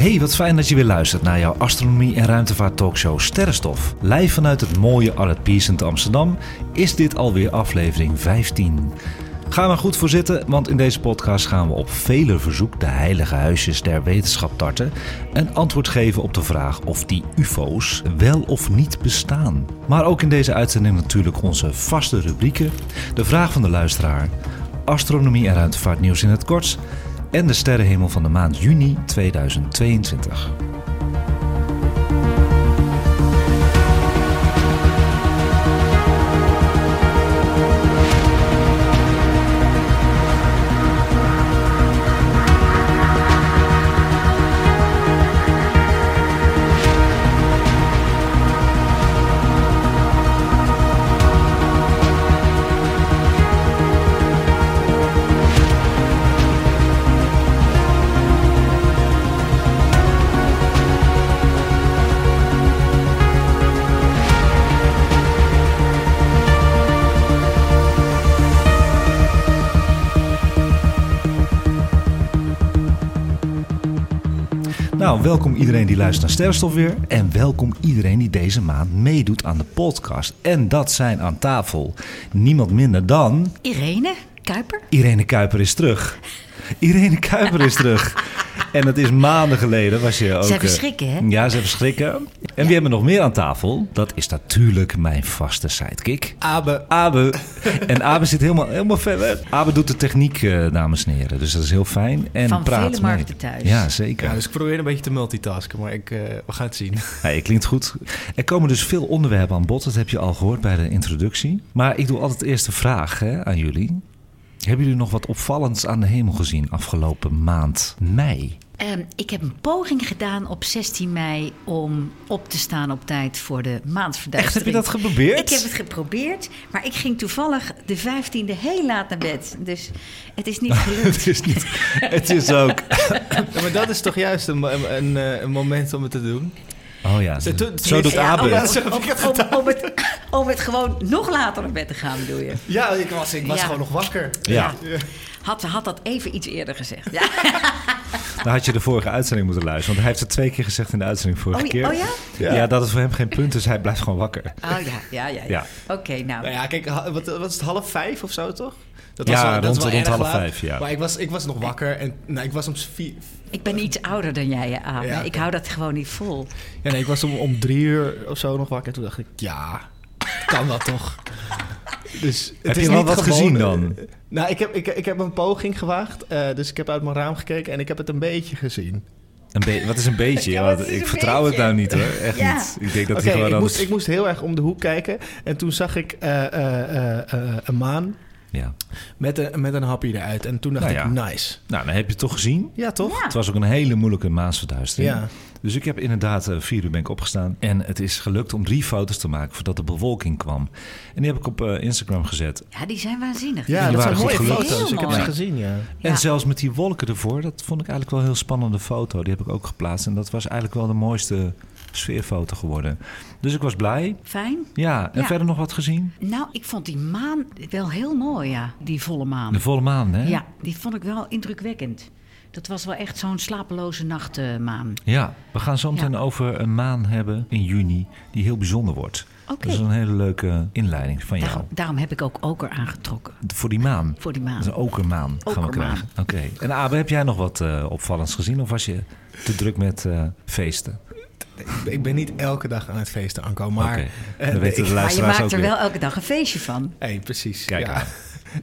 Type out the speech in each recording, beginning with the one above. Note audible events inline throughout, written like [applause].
Hey, wat fijn dat je weer luistert naar jouw astronomie- en ruimtevaart talkshow Sterrenstof. Live vanuit het mooie Arlet Pearson te Amsterdam is dit alweer aflevering 15. Ga maar goed voor zitten, want in deze podcast gaan we op vele verzoek de heilige huisjes der wetenschap tarten en antwoord geven op de vraag of die UFO's wel of niet bestaan. Maar ook in deze uitzending natuurlijk onze vaste rubrieken, de vraag van de luisteraar, astronomie en ruimtevaartnieuws in het kort en de sterrenhemel van de maand juni 2022. Nou, welkom iedereen die luistert naar Sterrenstof weer. En welkom iedereen die deze maand meedoet aan de podcast. En dat zijn aan tafel niemand minder dan... Irene Kuiper. Irene Kuiper is terug. Irene Kuiper is terug. [laughs] En het is maanden geleden was je ook... Eh, verschrikken, hè? Ja, ze verschrikken. En wie hebben we nog meer aan tafel? Dat is natuurlijk mijn vaste sidekick. Abe. Abe. En Abe zit helemaal, helemaal ver weg. Abe doet de techniek, eh, dames en heren. Dus dat is heel fijn. En Van praat vele mee. markten thuis. Ja, zeker. Ja, dus ik probeer een beetje te multitasken, maar ik, eh, we gaan het zien. Ja, je klinkt goed. Er komen dus veel onderwerpen aan bod. Dat heb je al gehoord bij de introductie. Maar ik doe altijd eerst de vraag hè, aan jullie. Hebben jullie nog wat opvallends aan de hemel gezien afgelopen maand mei? Ehm, ik heb een poging gedaan op 16 mei om op te staan op tijd voor de Echt, maansverduistering. heb je dat geprobeerd? Ik heb het geprobeerd, maar ik ging toevallig de 15e heel laat naar bed. Dus het is niet [laughs] gelukt. het is niet. Het is ook. Ja, maar dat is toch juist een, een, een, eh, een moment om het te doen? Oh ja, Zo, toen- zo doet Ja, Abe. om, ja, het. om- het om- gedaan. om het, om het gewoon nog later naar bed te gaan, bedoel je? Ja, ik was, ik was Ja. gewoon nog wakker. Ja, Had, had dat even iets eerder gezegd. Ja. [laughs] dan had je de vorige uitzending moeten luisteren. Want hij heeft het twee keer gezegd in de uitzending vorige Oh, keer. oh ja? Ja. dat is voor hem geen punt, dus hij blijft gewoon wakker. Oh ja, ja, ja. ja. Ja. Oké, nou. Nou ja, kijk, wat, wat is het, half vijf of zo, toch? Dat Ja, wel- dat rond- is wel rond erg half laat. vijf, ja. Maar ik was, ik was nog wakker en nou, ik was om vier... Ik ben iets ouder dan jij, hè, Abe. Ja. Ik hou dat gewoon niet vol. Ja, nee, ik was om, om drie uur of zo nog wakker. En toen dacht ik, ja, kan dat toch? Dus het Heb is je wel wat gewoon- gezien dan? Nou, ik heb, ik, ik heb een poging gewaagd. eh, dus ik heb uit mijn raam gekeken en ik heb het een beetje gezien. Een be- wat is een beetje? [laughs] Ja, is ik een vertrouw het nou niet hoor. Echt Ja. niet. Ik denk dat gewoon ik, moest, ik moest heel erg om de hoek kijken. En toen zag ik eh, eh, eh, eh, een maan Ja. met een, met een hapje eruit. En toen dacht Nou ik, ja. nice. Nou, dan heb je het toch gezien. Ja, toch? Ja. Het was ook een hele moeilijke maansverduistering. Ja. Dus ik heb inderdaad eh, vier uur ben ik opgestaan. En het is gelukt om drie foto's te maken voordat de bewolking kwam. En die heb ik op eh, Instagram gezet. Ja, die zijn waanzinnig. Ja, Die dat waren zijn mooie foto's. Heel Ik heb ze gezien, ja. En zelfs met die wolken ervoor, dat vond ik eigenlijk wel een heel spannende foto. Die heb ik ook geplaatst. En dat was eigenlijk wel de mooiste sfeerfoto geworden. Dus ik was blij. Fijn. Ja, en Ja. verder nog wat gezien? Nou, ik vond die maan wel heel mooi, ja. Die volle maan. De volle maan, hè? Ja, die vond ik wel indrukwekkend. Dat was wel echt zo'n slapeloze nachtmaan. Ja, we gaan zo meteen Ja. over een maan hebben in juni die heel bijzonder wordt. Oké. Dat is een hele leuke inleiding van jou. Daarom, daarom heb ik ook oker aangetrokken. Voor die maan. Voor die maan. Dat is een okermaan gaan we krijgen. Oké. En Abe, heb jij nog wat eh, opvallends gezien? Of was je te druk met eh, feesten? Ik- ben niet elke dag aan het feesten aankomen, maar... Eh, dan nee, weten de ik- Maar je maakt ook er weer. wel elke dag een feestje van. Hey, precies. Kijk ja. [laughs]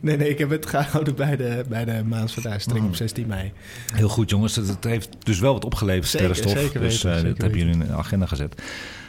Nee, nee, ik heb het gehouden bij de, bij de maansverduistering Mm. op 16 mei. Heel goed, jongens. Het, het heeft dus wel wat opgeleverd, Zeker, sterrenstof. zeker dus weten, eh, zeker dat hebben jullie in de agenda gezet.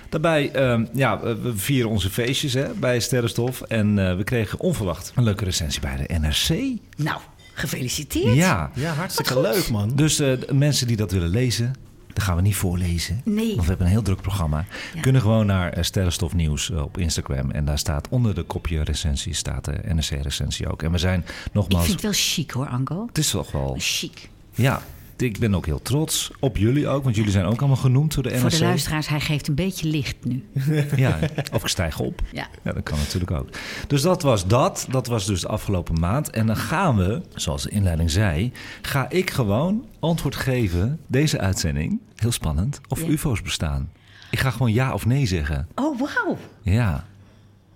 Daarbij, ehm, ja, we vieren onze feestjes hè, bij Sterrenstof. En eh, we kregen onverwacht een leuke recensie bij de NRC. Nou, gefeliciteerd. Ja, Ja, hartstikke leuk, man. dus eh, de mensen die dat willen lezen, Dat gaan we niet voorlezen. Nee. Want we hebben een heel druk programma. Ja. Kunnen gewoon naar eh, Sterrenstof Nieuws eh, op Instagram. En daar staat onder de kopje recensie staat de NRC-recensie ook. En we zijn Ik nogmaals... vind het wel chic hoor, Anko. Het is toch wel... Chic. Ja, ik ben ook heel trots op jullie ook. Want jullie zijn ook allemaal genoemd door de NRC. Voor de luisteraars, hij geeft een beetje licht nu. [laughs] Ja, of ik stijg op. Ja. Ja, dat kan natuurlijk ook. Dus dat was dat. Dat was dus de afgelopen maand. En dan gaan we, zoals de inleiding zei, ga ik gewoon antwoord geven, deze uitzending, heel spannend, of Ja. UFO's bestaan. Ik ga gewoon ja of nee zeggen. Oh, wauw. Ja.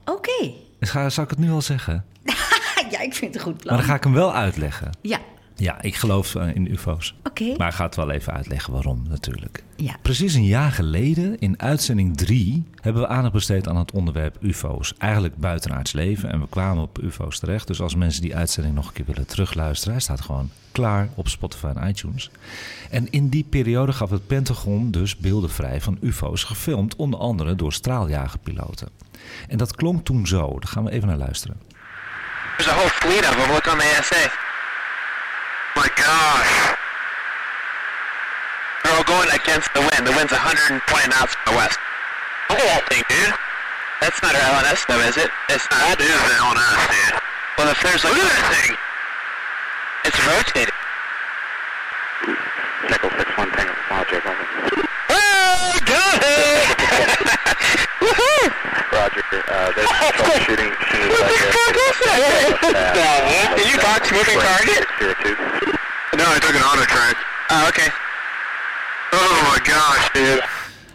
Oké. Ga, zal ik het nu al zeggen? [laughs] ja, ik vind het een goed plan. Maar dan ga ik hem wel uitleggen. Ja, Ja, ik geloof eh, in UFO's. oké. Maar ik ga het wel even uitleggen waarom natuurlijk. Ja. Precies een jaar geleden, in uitzending 3, hebben we aandacht besteed aan het onderwerp UFO's. Eigenlijk buitenaards leven en we kwamen op UFO's terecht. Dus als mensen die uitzending nog een keer willen terugluisteren, hij staat gewoon klaar op Spotify en iTunes. En in die periode gaf het Pentagon dus beelden vrij van UFO's, gefilmd onder andere door straaljagerpiloten. En dat klonk toen zo. Daar gaan we even naar luisteren. There's a whole fleet of them. Look on the ASA. My gosh. All going against the wind. The wind's 120 knots from the west. Look at that thing, dude. That's not our LNS though, is it? It's not. That is the LNS, dude. Well, if there's like... Look at that thing. It's rotating. Nickel 6-1 Tango Logic, over. Roger, uh, there's troubleshooting. What the fuck is that? Did [laughs] you box moving target? No, I took an auto track. Oh, okay. Oh my gosh, dude.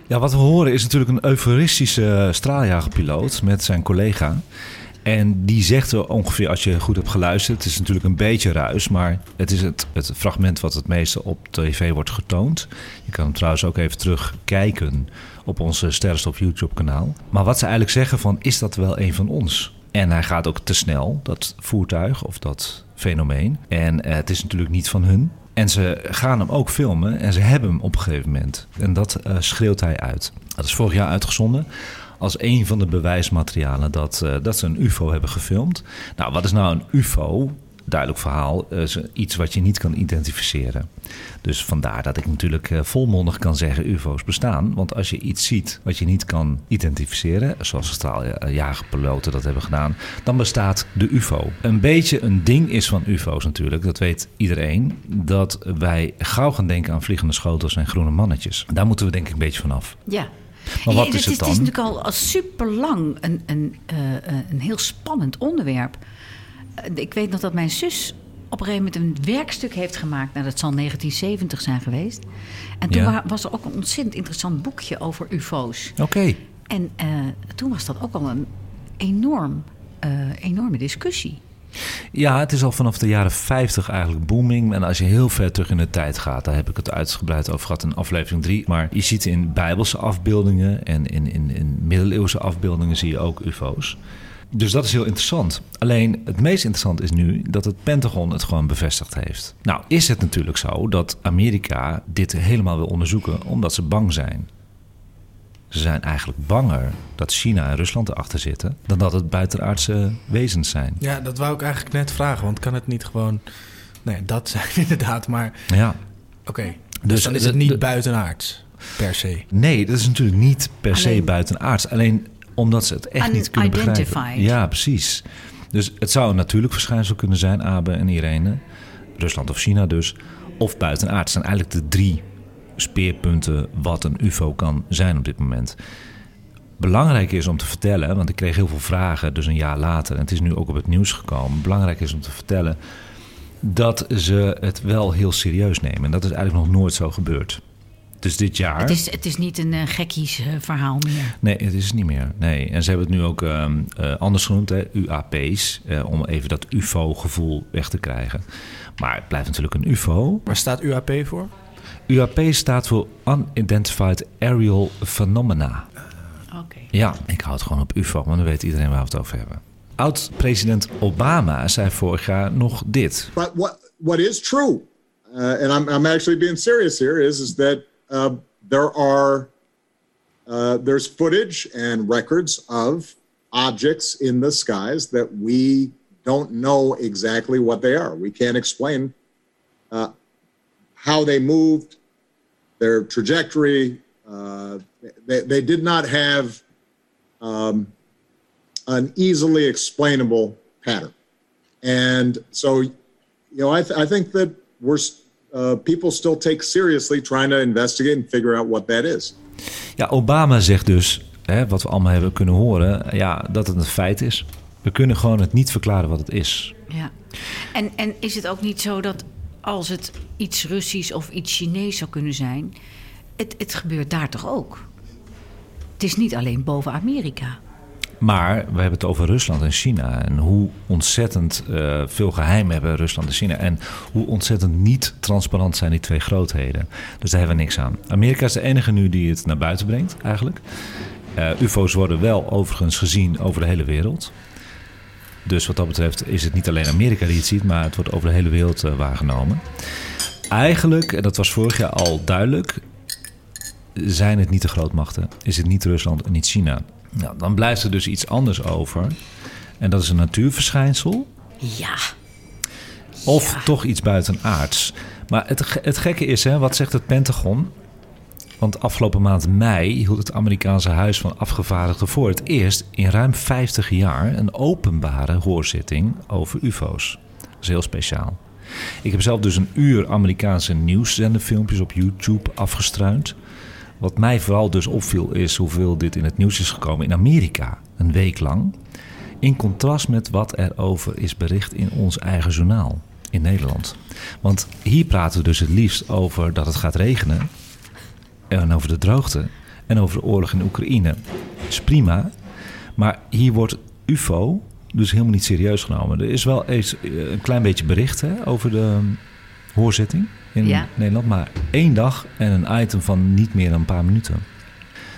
Ja, wat we horen is natuurlijk een euforistische straaljagerpiloot met zijn collega. En die zegt er ongeveer, als je goed hebt geluisterd, het is natuurlijk een beetje ruis, maar het is het, het fragment wat het meeste op tv wordt getoond. Je kan hem trouwens ook even terugkijken op onze Sterrenstof YouTube kanaal. Maar wat ze eigenlijk zeggen van, is dat wel een van ons? En hij gaat ook te snel, dat voertuig of dat fenomeen. En eh, het is natuurlijk niet van hun. En ze gaan hem ook filmen en ze hebben hem op een gegeven moment. En dat eh, schreeuwt hij uit. Dat is vorig jaar uitgezonden als een van de bewijsmaterialen dat, eh, dat ze een UFO hebben gefilmd. Nou, wat is nou een UFO? Duidelijk verhaal, eh, is iets wat je niet kan identificeren. Dus vandaar dat ik natuurlijk eh, volmondig kan zeggen UFO's bestaan. Want als je iets ziet wat je niet kan identificeren, zoals straaljagerpiloten dat hebben gedaan, dan bestaat de UFO. Een beetje een ding is van UFO's natuurlijk, dat weet iedereen, dat wij gauw gaan denken aan vliegende schotels en groene mannetjes. Daar moeten we denk ik een beetje vanaf. Ja. Maar wat Ja, is het Het dan? is natuurlijk al, al super lang een, een, eh, eh, een heel spannend onderwerp. Eh, Ik weet nog dat mijn zus op een gegeven moment een werkstuk heeft gemaakt. Nou, dat zal 1970 zijn geweest. En toen Ja. was er ook een ontzettend interessant boekje over UFO's. Oké. En eh, toen was dat ook al een enorm, eh, enorme discussie. Ja, het is al vanaf de jaren 50 eigenlijk booming. En als je heel ver terug in de tijd gaat, daar heb ik het uitgebreid over gehad in aflevering 3. Maar je ziet in bijbelse afbeeldingen en in, in, in middeleeuwse afbeeldingen zie je ook UFO's. Dus dat is heel interessant. Alleen het meest interessant is nu dat het Pentagon het gewoon bevestigd heeft. Nou is het natuurlijk zo dat Amerika dit helemaal wil onderzoeken omdat ze bang zijn. Ze zijn eigenlijk banger dat China en Rusland erachter zitten dan dat het buitenaardse wezens zijn. Ja, dat wou ik eigenlijk net vragen. Want kan het niet gewoon... Nee, dat [laughs] zijn inderdaad, maar... Ja. Oké, dus, Dus dan is het niet buitenaards, per se. Nee, dat is natuurlijk niet per se Alleen- buitenaards. Alleen omdat ze het echt niet kunnen begrijpen. Ja, precies. Dus het zou een natuurlijk verschijnsel kunnen zijn, Abe en Irene. Rusland of China dus. Of buitenaards. Het zijn eigenlijk de drie speerpunten wat een UFO kan zijn op dit moment. Belangrijk is om te vertellen, want ik kreeg heel veel vragen, dus een jaar later, en het is nu ook op het nieuws gekomen. Belangrijk is om te vertellen dat ze het wel heel serieus nemen. En dat is eigenlijk nog nooit zo gebeurd. Dus dit jaar. Het is, het is niet een eh, gekkies eh, verhaal meer. Nee, het is het niet meer. Nee. En ze hebben het nu ook ehm, eh, anders genoemd, hè, UAP's, eh, om even dat UFO-gevoel weg te krijgen. Maar het blijft natuurlijk een UFO. Waar staat UAP voor? UAP staat voor Unidentified Aerial Phenomena. Oké. Ja, ik hou het gewoon op UFO, maar dan weet iedereen waar we het over hebben. Oud-president Obama zei vorig jaar nog dit. But what what is true, uh, and I'm I'm actually being serious here, is is that uh, there are uh, there's footage and records of objects in the skies that we don't know exactly what they are. We can't explain uh, how they moved, their trajectory. Uh, they, they did not have um, an easily explainable pattern. And so, you know, I, th- I think that we're uh, people still take seriously trying to investigate and figure out what that is. Ja, Obama zegt dus, hè, wat we allemaal hebben kunnen horen, ja, dat het een feit is. We kunnen gewoon het niet verklaren wat het is. Ja. En, en is het ook niet zo dat als het iets Russisch of iets Chinees zou kunnen zijn, het, het gebeurt daar toch ook? Het is niet alleen boven Amerika. Maar we hebben het over Rusland en China. En hoe ontzettend uh, veel geheim hebben Rusland en China. En hoe ontzettend niet transparant zijn die twee grootheden. Dus daar hebben we niks aan. Amerika is de enige nu die het naar buiten brengt, eigenlijk. Uh, UFO's worden wel overigens gezien over de hele wereld. Dus wat dat betreft is het niet alleen Amerika die het ziet, maar het wordt over de hele wereld uh, waargenomen. Eigenlijk, en dat was vorig jaar al duidelijk, zijn het niet de grootmachten. Is het niet Rusland en niet China. Nou, dan blijft er dus iets anders over. En dat is een natuurverschijnsel. Ja. Of Ja. toch iets buitenaards. Maar het, het gekke is, hè, wat zegt het Pentagon? Want afgelopen maand mei hield het Amerikaanse Huis van Afgevaardigden voor het eerst in ruim 50 jaar een openbare hoorzitting over UFO's. Dat is heel speciaal. Ik heb zelf dus een uur Amerikaanse nieuwszenderfilmpjes op YouTube afgestruind. Wat mij vooral dus opviel is hoeveel dit in het nieuws is gekomen in Amerika, een week lang. In contrast met wat er over is bericht in ons eigen journaal in Nederland. Want hier praten we dus het liefst over dat het gaat regenen. En over de droogte. En over de oorlog in Oekraïne. Dat is prima. Maar hier wordt UFO dus helemaal niet serieus genomen. Er is wel eens eh, een klein beetje bericht hè, over de um, hoorzitting in Ja. Nederland. Maar één dag en een item van niet meer dan een paar minuten.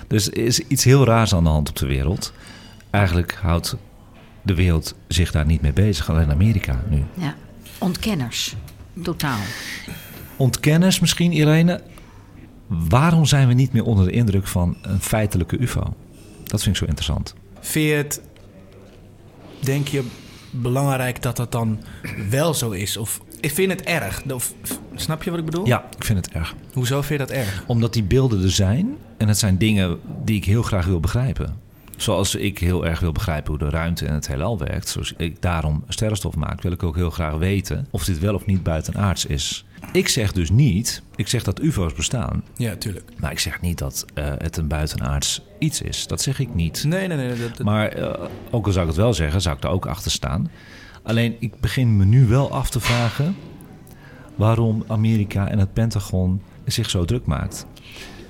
Dus er is iets heel raars aan de hand op de wereld. Eigenlijk houdt de wereld zich daar niet mee bezig. Alleen Amerika nu. ja. Ontkenners. Totaal. Ontkenners misschien, Irene. Waarom zijn we niet meer onder de indruk van een feitelijke UFO? Dat vind ik zo interessant. Vind je het, denk je, belangrijk dat dat dan wel zo is? Of ik vind het erg? Of, snap je wat ik bedoel? Ja, ik vind het erg. Hoezo vind je dat erg? Omdat die beelden er zijn. En het zijn dingen die ik heel graag wil begrijpen. Zoals ik heel erg wil begrijpen hoe de ruimte en het heelal werkt. Zoals ik daarom sterrenstof maak, wil ik ook heel graag weten of dit wel of niet buitenaards is. Ik zeg dus niet, ik zeg dat UFO's bestaan. Ja, tuurlijk. Maar ik zeg niet dat eh, het een buitenaards iets is. Dat zeg ik niet. Nee, nee, nee. Dat, dat- Maar eh, ook al zou ik het wel zeggen, zou ik er ook achter staan. Alleen ik begin me nu wel af te vragen waarom Amerika en het Pentagon zich zo druk maakt.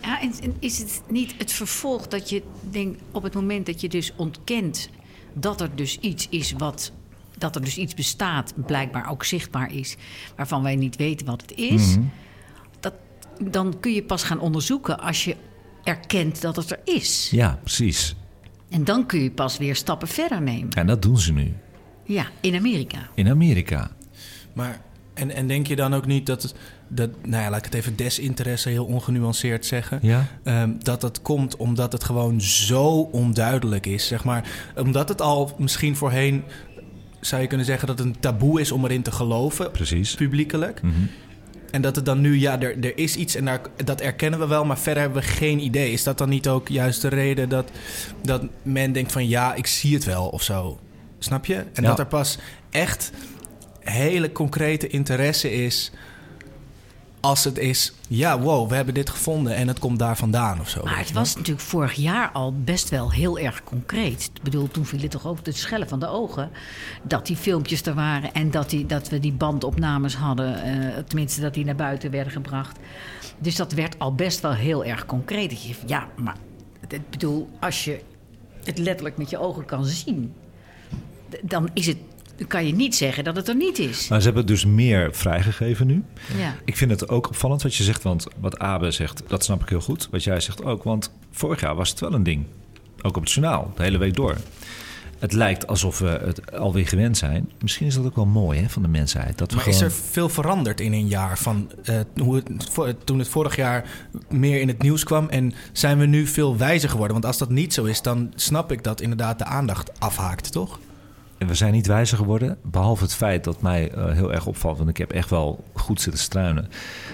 Ja, en en is het niet het vervolg dat je denkt op het moment dat je dus ontkent dat er dus iets is wat. Dat er dus iets bestaat, blijkbaar ook zichtbaar is, waarvan wij niet weten wat het is. Mhm. Dat, dan kun je pas gaan onderzoeken als je erkent dat het er is. Ja, precies. En dan kun je pas weer stappen verder nemen. En dat doen ze nu Ja, in Amerika. in Amerika. Maar, en, en denk je dan ook niet dat, het, dat, nou ja, laat ik het even desinteresse heel ongenuanceerd zeggen. Ja? Ehm, dat dat komt omdat het gewoon zo onduidelijk is, zeg maar. Omdat het al misschien voorheen, zou je kunnen zeggen, dat het een taboe is om erin te geloven, Precies. publiekelijk. Mhm. En dat het dan nu, ja, er, er is iets en daar, dat erkennen we wel, maar verder hebben we geen idee. Is dat dan niet ook juist de reden dat, dat men denkt van ja, ik zie het wel of zo? Snap je? En Ja. dat er pas echt hele concrete interesse is als het is, ja, wow, we hebben dit gevonden en het komt daar vandaan of zo. Maar het was natuurlijk vorig jaar al best wel heel erg concreet. Ik bedoel, toen viel het toch ook de schellen van de ogen. Dat die filmpjes er waren en dat, die, dat we die bandopnames hadden. eh, tenminste, dat die naar buiten werden gebracht. Dus dat werd al best wel heel erg concreet. Dat je, ja, maar ik bedoel, als je het letterlijk met je ogen kan zien... dan is het, dan kan je niet zeggen dat het er niet is. Maar ze hebben dus meer vrijgegeven nu. Ja. Ik vind het ook opvallend wat je zegt, want wat Abe zegt, dat snap ik heel goed. Wat jij zegt ook, want vorig jaar was het wel een ding. Ook op het journaal, de hele week door. Het lijkt alsof we het alweer gewend zijn. Misschien is dat ook wel mooi hè, van de mensheid. Dat we Maar gewoon... is er veel veranderd in een jaar van eh, hoe het, toen het vorig jaar meer in het nieuws kwam? En zijn we nu veel wijzer geworden? Want als dat niet zo is, dan snap ik dat inderdaad de aandacht afhaakt, toch? We zijn niet wijzer geworden. Behalve het feit dat mij eh, heel erg opvalt. Want ik heb echt wel goed zitten struinen.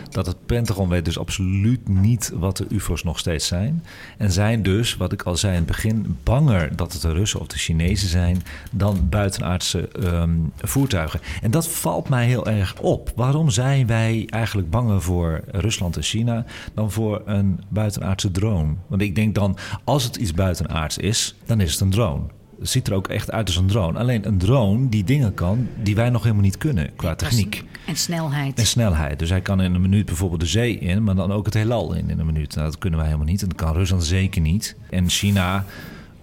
Dat het Pentagon weet dus absoluut niet wat de UFO's nog steeds zijn. En zijn dus, wat ik al zei in het begin, banger dat het de Russen of de Chinezen zijn. dan buitenaardse ehm, voertuigen. En dat valt mij heel erg op. Waarom zijn wij eigenlijk banger voor Rusland en China. dan voor een buitenaardse drone? Want ik denk dan, als het iets buitenaards is, dan is het een drone. Ziet er ook echt uit als een drone. Alleen een drone die dingen kan die wij nog helemaal niet kunnen qua techniek. En snelheid. En snelheid. Dus hij kan in een minuut bijvoorbeeld de zee in, maar dan ook het heelal in in een minuut. Nou, dat kunnen wij helemaal niet. En dat kan Rusland zeker niet. En China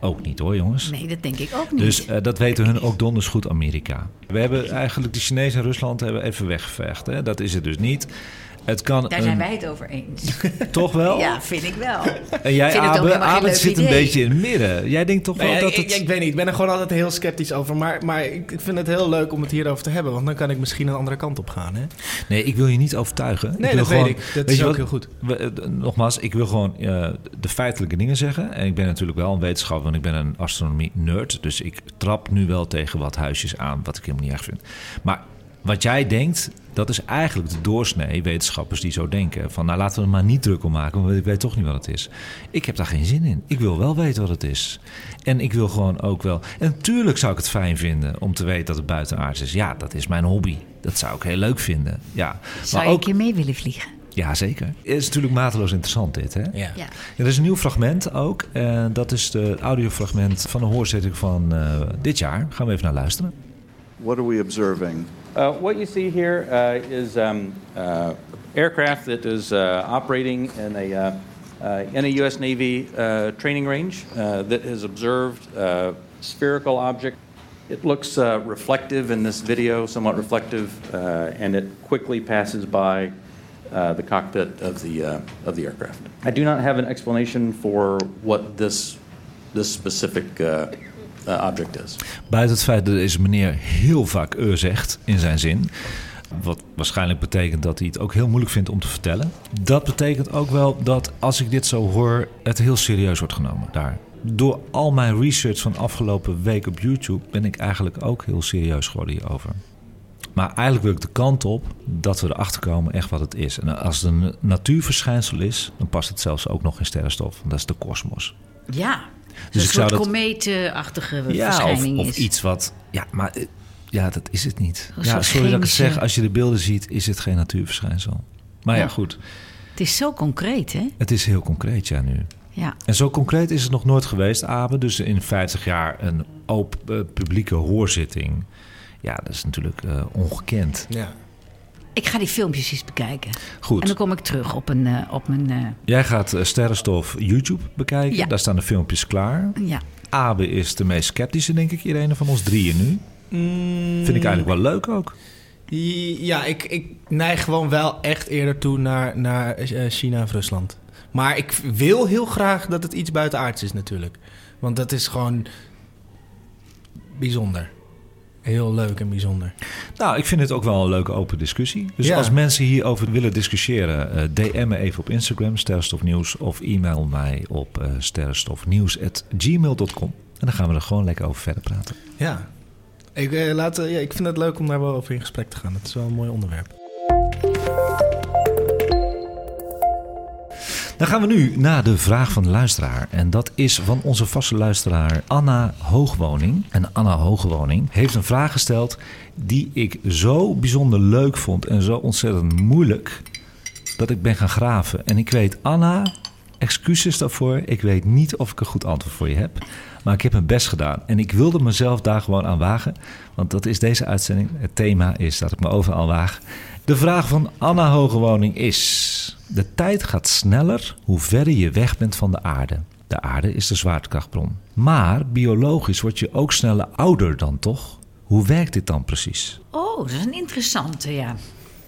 ook niet hoor, jongens. Nee, dat denk ik ook niet. Dus eh, dat weten hun ook donders goed, Amerika. We hebben eigenlijk de Chinezen en Rusland hebben even weggevecht. Hè? Dat is het dus niet. Het kan Daar een- zijn wij het over eens. [laughs] Toch wel? Ja, vind ik wel. En jij, Abe, Abe zit een beetje in het midden. Jij denkt toch wel Nee, dat ik, het... ik, ik weet niet, ik ben er gewoon altijd heel sceptisch over. Maar, maar ik, ik vind het heel leuk om het hierover te hebben. Want dan kan ik misschien een andere kant op gaan. Hè? Nee, ik wil je niet overtuigen. Nee, wil dat weet ik. Dat weet is ook wat? heel goed. We- eh, nogmaals, ik wil gewoon eh, de feitelijke dingen zeggen. En ik ben natuurlijk wel een wetenschapper, want ik ben een astronomie-nerd. Dus ik trap nu wel tegen wat huisjes aan, wat ik helemaal niet erg vind. Maar wat jij denkt, dat is eigenlijk de doorsnee wetenschappers die zo denken. Van nou laten we er maar niet druk om maken, want ik weet toch niet wat het is. Ik heb daar geen zin in. Ik wil wel weten wat het is. En ik wil gewoon ook wel... En natuurlijk zou ik het fijn vinden om te weten dat het buitenaards is. Ja, dat is mijn hobby. Dat zou ik heel leuk vinden. Ja. Zou maar je een ook, keer mee willen vliegen? ja, zeker. Het is natuurlijk mateloos interessant dit, hè? Ja. Ja. Ja, er is een nieuw fragment ook. En dat is de audiofragment van een hoorzitting van eh, dit jaar. Gaan we even naar luisteren. What are we observing? Uh, what you see here uh, is um, uh, aircraft that is uh, operating in a, uh, in a U.S. Navy training range that has observed a spherical object. It looks reflective in this video, somewhat reflective, and it quickly passes by the cockpit of the, of the aircraft. I do not have an explanation for what this, this specific object is. Buiten het feit dat deze meneer heel vaak uh zegt in zijn zin. Wat waarschijnlijk betekent dat hij het ook heel moeilijk vindt om te vertellen. Dat betekent ook wel dat als ik dit zo hoor, het heel serieus wordt genomen daar. Door al mijn research van afgelopen week op YouTube ben ik eigenlijk ook heel serieus geworden hierover. Maar eigenlijk wil ik de kant op dat we erachter komen echt wat het is. En als het een natuurverschijnsel is, dan past het zelfs ook nog in sterrenstof. Want dat is de kosmos. Ja. Dus Dus een soort dat- komeetachtige Ja, of, verschijning of is. iets wat... Ja, maar eh, ja, dat is het niet. Ja, sorry dat ik het zeg. Als je de beelden ziet, is het geen natuurverschijnsel. Maar ja, Ja. goed. Het is zo concreet, hè? Het is heel concreet, ja, nu. Ja. En zo concreet is het nog nooit geweest, Abe. Dus in 50 jaar een open eh, publieke hoorzitting. Ja, dat is natuurlijk eh, ongekend. Ja. Ik ga die filmpjes eens bekijken. Goed. En dan kom ik terug op, een, eh, op mijn... eh, Jij gaat eh, Sterrenstof YouTube bekijken. Ja. Daar staan de filmpjes klaar. ja. Abe is de meest sceptische, denk ik, Irene, van ons drieën nu. Mm, Vind ik eigenlijk wel leuk ook. Ja, ik, ik neig gewoon wel echt eerder toe naar, naar China of Rusland. Maar ik wil heel graag dat het iets buitenaards is natuurlijk. Want dat is gewoon bijzonder. Heel leuk en bijzonder. Nou, ik vind het ook wel een leuke open discussie. Dus Ja. als mensen hierover willen discussiëren, eh, DM me even op Instagram, Sterrenstofnieuws, of e-mail mij op eh sterrenstofnieuws.gmail.com. En dan gaan we er gewoon lekker over verder praten. Ja. Ik, eh, laat, ja, ik vind het leuk om daar wel over in gesprek te gaan. Het is wel een mooi onderwerp. Dan gaan we nu naar de vraag van de luisteraar. En dat is van onze vaste luisteraar Anna Hoogwoning. En Anna Hoogwoning heeft een vraag gesteld die ik zo bijzonder leuk vond en zo ontzettend moeilijk dat ik ben gaan graven. En ik weet, Anna, excuses daarvoor. Ik weet niet of ik een goed antwoord voor je heb. Maar ik heb mijn best gedaan. En ik wilde mezelf daar gewoon aan wagen. Want dat is deze uitzending. Het thema is dat ik me overal waag. De vraag van Anna Hogewoning is... De tijd gaat sneller hoe verder je weg bent van de aarde. De aarde is de zwaartekrachtbron. Maar biologisch word je ook sneller ouder dan toch? Hoe werkt dit dan precies? Oh, dat is een interessante, ja.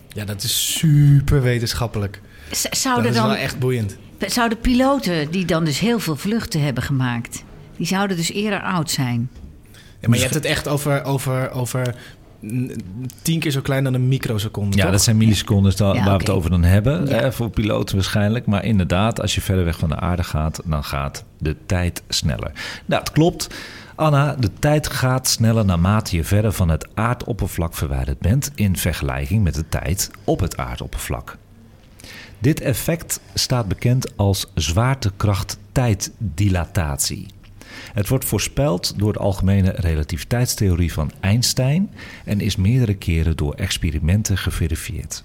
Ja, dat is super wetenschappelijk. Z- Dat Zouden, is dan, wel echt boeiend. zouden piloten die dan dus heel veel vluchten hebben gemaakt... die zouden dus eerder oud zijn? Ja, maar je hebt het echt over, over, over tien keer zo klein dan een microseconde. Ja, toch? dat zijn millisecondes Ja, waar we het over dan hebben. Ja. eh, voor piloten waarschijnlijk. Maar inderdaad, als je verder weg van de aarde gaat, dan gaat de tijd sneller. Nou, het klopt. Anna, de tijd gaat sneller naarmate je verder van het aardoppervlak verwijderd bent in vergelijking met de tijd op het aardoppervlak. Dit effect staat bekend als zwaartekracht-tijddilatatie. Het wordt voorspeld door de algemene relativiteitstheorie van Einstein en is meerdere keren door experimenten geverifieerd.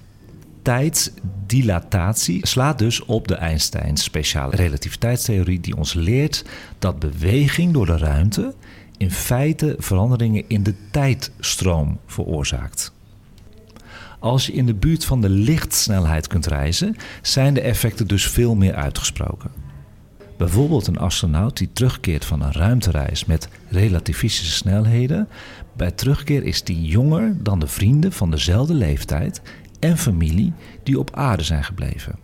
Tijdsdilatatie slaat dus op de Einsteins speciale relativiteitstheorie die ons leert dat beweging door de ruimte in feite veranderingen in de tijdstroom veroorzaakt. Als je in de buurt van de lichtsnelheid kunt reizen, zijn de effecten dus veel meer uitgesproken. Bijvoorbeeld een astronaut die terugkeert van een ruimtereis met relativistische snelheden. Bij terugkeer is die jonger dan de vrienden van dezelfde leeftijd en familie die op aarde zijn gebleven.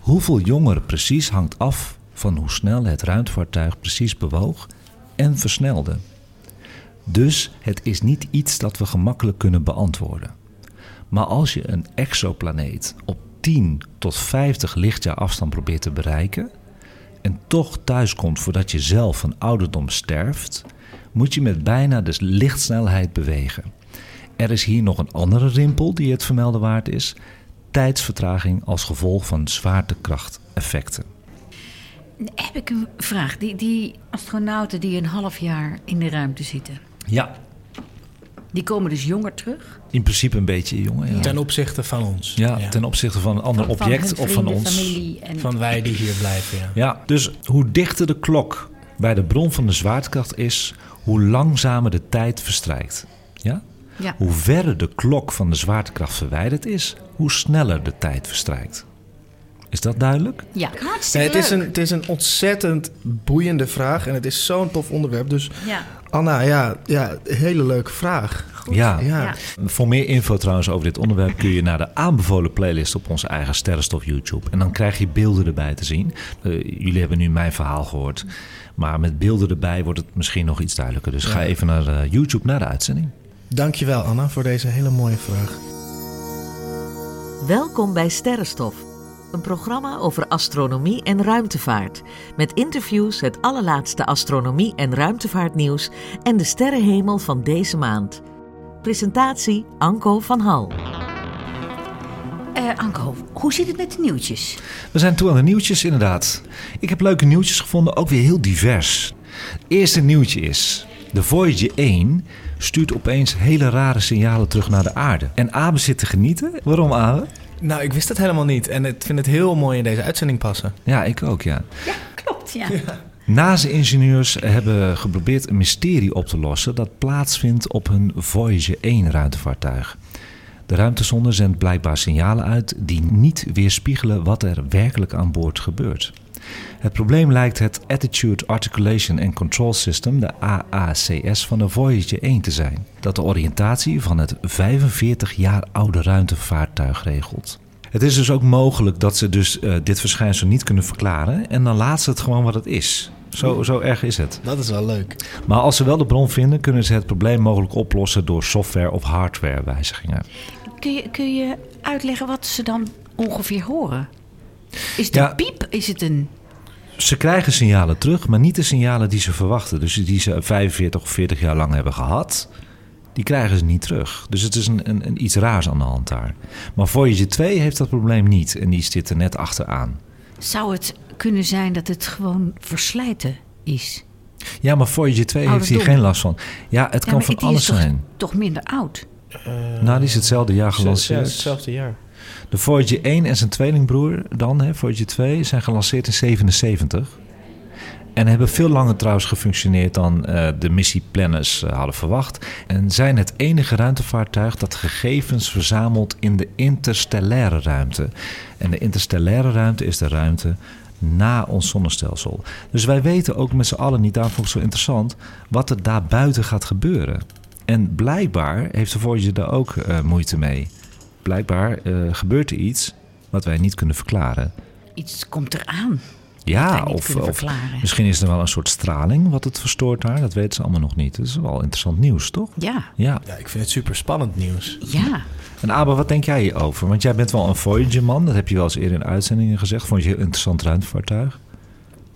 Hoeveel jonger precies hangt af van hoe snel het ruimtevaartuig precies bewoog en versnelde. Dus het is niet iets dat we gemakkelijk kunnen beantwoorden. Maar als je een exoplaneet op 10 tot 50 lichtjaar afstand probeert te bereiken en toch thuiskomt voordat je zelf van ouderdom sterft, moet je met bijna de lichtsnelheid bewegen. Er is hier nog een andere rimpel die het vermelden waard is: tijdsvertraging als gevolg van zwaartekrachteffecten. Heb ik een vraag. Die, die astronauten die een half jaar in de ruimte zitten, Ja, die komen dus jonger terug? in principe een beetje jongen. Ja, Ten opzichte van ons. ja, ten opzichte van een ander Van- van object hun of van vrienden, ons. familie en... Van wij die hier blijven, ja. Ja, dus hoe dichter de klok bij de bron van de zwaartekracht is, hoe langzamer de tijd verstrijkt. Ja? Ja. Hoe verder de klok van de zwaartekracht verwijderd is, hoe sneller de tijd verstrijkt. Is dat duidelijk? Ja, Nee, hartstikke het, is een, het is een ontzettend boeiende vraag en het is zo'n tof onderwerp. Dus Ja. Anna, ja, ja hele leuke vraag. Ja. Ja. Ja. Voor meer info trouwens over dit onderwerp kun je naar de aanbevolen playlist op onze eigen Sterrenstof YouTube. En dan krijg je beelden erbij te zien. Eh, jullie hebben nu mijn verhaal gehoord. Maar met beelden erbij wordt het misschien nog iets duidelijker. Dus ga even naar eh, YouTube, naar de uitzending. Dankjewel Anna voor deze hele mooie vraag. Welkom bij Sterrenstof, een programma over astronomie en ruimtevaart. Met interviews, het allerlaatste astronomie- en ruimtevaartnieuws en de sterrenhemel van deze maand. Presentatie Anko van Hal. Eh, Anko, hoe zit het met de nieuwtjes? We zijn toe aan de nieuwtjes, inderdaad. Ik heb leuke nieuwtjes gevonden, ook weer heel divers. Het eerste nieuwtje is... De Voyager 1 stuurt opeens hele rare signalen terug naar de aarde. En Abe zit te genieten. Waarom, Abe? Nou, ik wist het helemaal niet en ik vind het heel mooi in deze uitzending passen. Ja, ik ook, ja. Ja, klopt, ja. NASA-ingenieurs hebben geprobeerd een mysterie op te lossen... dat plaatsvindt op hun Voyager 1 ruimtevaartuig. De ruimtesonde zendt blijkbaar signalen uit... die niet weerspiegelen wat er werkelijk aan boord gebeurt. Het probleem lijkt het Attitude Articulation and Control System, de AACS, van de Voyager 1 te zijn, dat de oriëntatie van het 45 jaar oude ruimtevaartuig regelt. Het is dus ook mogelijk dat ze dus eh, dit verschijnsel niet kunnen verklaren en dan laat ze het gewoon wat het is. Zo, zo erg is het. Dat is wel leuk. Maar als ze wel de bron vinden, kunnen ze het probleem mogelijk oplossen door software- of hardwarewijzigingen. Kun je, kun je uitleggen wat ze dan ongeveer horen? Is het Ja. een piep? Is het een... Ze krijgen signalen terug, maar niet de signalen die ze verwachten. Dus die ze 45 of 40 jaar lang hebben gehad, die krijgen ze niet terug. Dus het is een, een, een iets raars aan de hand daar. Maar Voyager 2 heeft dat probleem niet en die zit er net achteraan. Zou het kunnen zijn dat het gewoon verslijten is? Ja, maar Voyager 2 heeft hier geen last van. Ja, het Ja, kan maar van alles is toch, zijn. toch minder oud? Nou, die is hetzelfde jaar Ja, gelanceerd. hetzelfde jaar. De Voyager 1 en zijn tweelingbroer dan, hè, Voyager 2, zijn gelanceerd in 77. En hebben veel langer trouwens gefunctioneerd dan eh, de missieplanners eh, hadden verwacht. En zijn het enige ruimtevaartuig dat gegevens verzamelt in de interstellaire ruimte. En de interstellaire ruimte is de ruimte na ons zonnestelsel. Dus wij weten ook met z'n allen niet, daarom vond zo interessant, wat er daar buiten gaat gebeuren. En blijkbaar heeft de Voyager daar ook eh, moeite mee. Blijkbaar eh, gebeurt er iets wat wij niet kunnen verklaren. Iets komt eraan. Ja, of, of misschien is er wel een soort straling wat het verstoort daar. Dat weten ze allemaal nog niet. Dat is wel interessant nieuws, toch? Ja, Ja. Ja, ik vind het super spannend nieuws. ja. [laughs] En Abba, wat denk jij hierover? Want jij bent wel een Voyager-man. Dat heb je wel eens eerder in uitzendingen gezegd. Vond je een heel interessant ruimtevaartuig?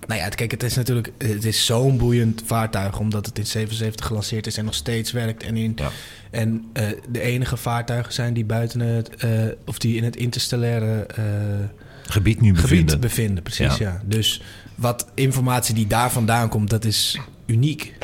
Nou ja, kijk, het is natuurlijk het is zo'n boeiend vaartuig... omdat het in 77 gelanceerd is en nog steeds werkt. En, in, Ja. en eh, de enige vaartuigen zijn die buiten het... eh, of die in het interstellaire eh, Gebied nu gebied bevinden. bevinden. Precies, Ja. ja. Dus wat informatie die daar vandaan komt, dat is uniek.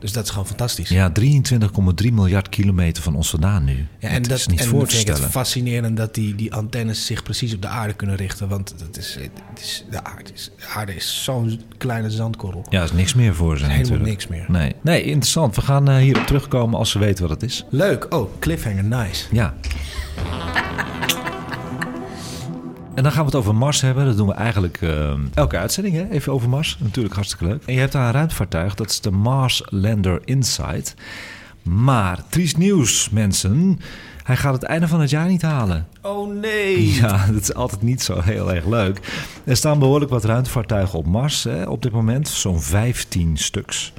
Dus dat is gewoon fantastisch. Ja, 23,3 miljard kilometer van ons vandaan nu. Ja, en dat dat is niet en voor te vind ik het stellen. fascinerend dat die, die antennes zich precies op de aarde kunnen richten. Want dat is, het is, de, aarde is, de aarde is zo'n kleine zandkorrel. Ja, er is niks meer voor ze Helemaal natuurlijk. niks meer. Nee. nee, interessant. We gaan eh, hierop terugkomen als ze weten wat het is. Leuk. Oh, cliffhanger, nice. Ja. En dan gaan we het over Mars hebben. Dat doen we eigenlijk eh, elke uitzending, hè? even over Mars. Natuurlijk hartstikke leuk. En je hebt daar een ruimtevaartuig, dat is de Mars Lander Insight. Maar, triest nieuws, mensen. Hij gaat het einde van het jaar niet halen. Oh nee. [laughs] Ja, dat is altijd niet zo heel erg leuk. Er staan behoorlijk wat ruimtevaartuigen op Mars hè, op dit moment. Zo'n 15 stuks.